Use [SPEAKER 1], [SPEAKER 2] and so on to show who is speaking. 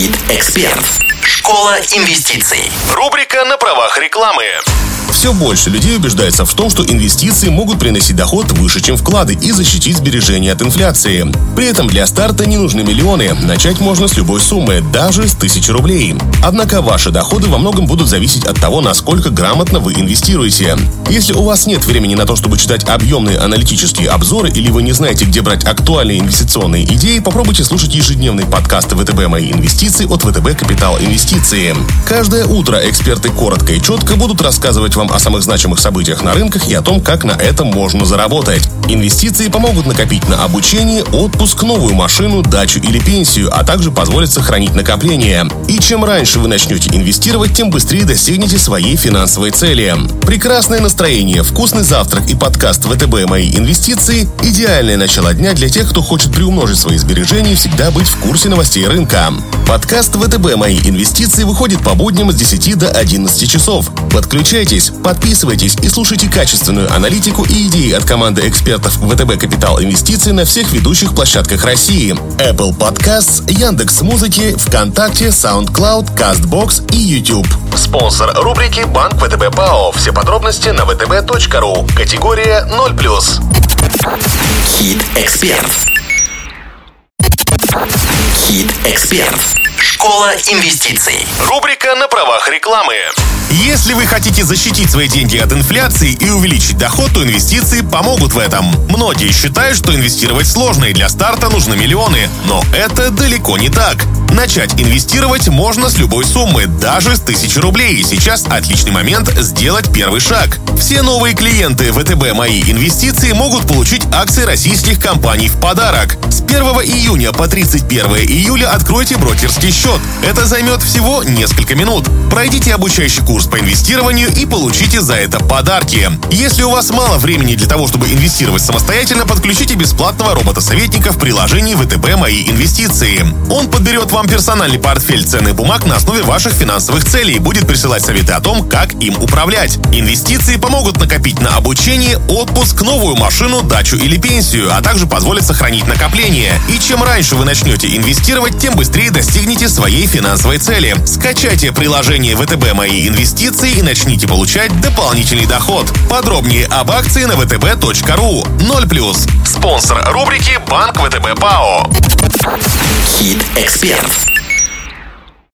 [SPEAKER 1] Хит Эксперт. Школа инвестиций.
[SPEAKER 2] Рубрика на правах рекламы.
[SPEAKER 3] Все больше людей убеждается в том, что инвестиции могут приносить доход выше, чем вклады и защитить сбережения от инфляции. При этом для старта не нужны миллионы. Начать можно с любой суммы, даже с тысячи рублей. Однако ваши доходы во многом будут зависеть от того, насколько грамотно вы инвестируете. Если у вас нет времени на то, чтобы читать объемные аналитические обзоры или вы не знаете, где брать актуальные инвестиционные идеи, попробуйте слушать ежедневный подкаст ВТБ «Мои инвестиции» от ВТБ «Капитал Инвестиции». Каждое утро эксперты коротко и четко будут рассказывать вам о самых значимых событиях на рынках и о том, как на этом можно заработать. Инвестиции помогут накопить на обучение, отпуск, новую машину, дачу или пенсию, а также позволят сохранить накопление. И чем раньше вы начнете инвестировать, тем быстрее достигнете своей финансовой цели. Прекрасное настроение, вкусный завтрак и подкаст ВТБ «Мои инвестиции» – идеальное начало дня для тех, кто хочет приумножить свои сбережения и всегда быть в курсе новостей рынка. Подкаст ВТБ «Мои инвестиции» выходит по будням с 10 до 11 часов. Подключайтесь, подписывайтесь и слушайте качественную аналитику и идеи от команды экспертов ВТБ Капитал Инвестиций на всех ведущих площадках России. Apple Podcasts, Яндекс Музыки, ВКонтакте, SoundCloud, CastBox и YouTube. Спонсор рубрики Банк ВТБ ПАО. Все подробности на vtb.ru. Категория 0+.
[SPEAKER 1] Хит Эксперт. Хит Эксперт. Школа инвестиций.
[SPEAKER 2] Рубрика на правах рекламы. Если вы хотите защитить свои деньги от инфляции и увеличить доход, то инвестиции помогут в этом. Многие считают, что инвестировать сложно и для старта нужны миллионы. Но это далеко не так. Начать инвестировать можно с любой суммы, даже с 1000 рублей. И сейчас отличный момент сделать первый шаг. Все новые клиенты ВТБ «Мои инвестиции» могут получить акции российских компаний в подарок. С 1 июня по 31 июля откройте брокерский счет. Это займет всего несколько минут. Пройдите обучающий курс по инвестированию и получите за это подарки. Если у вас мало времени для того, чтобы инвестировать самостоятельно, подключите бесплатного робота-советника в приложении ВТБ «Мои инвестиции». Он подберет вам персональный портфель ценных бумаг на основе ваших финансовых целей и будет присылать советы о том, как им управлять. Инвестиции помогут накопить на обучение, отпуск, новую машину, дачу или пенсию, а также позволят сохранить накопление. И чем раньше вы начнете инвестировать, тем быстрее достигнете своей финансовой цели. Скачайте приложение ВТБ «Мои инвестиции» и начните получать дополнительный доход. Подробнее об акции на vtb.ru. 0+. Спонсор рубрики «Банк ВТБ ПАО».
[SPEAKER 1] Хит Эксперт.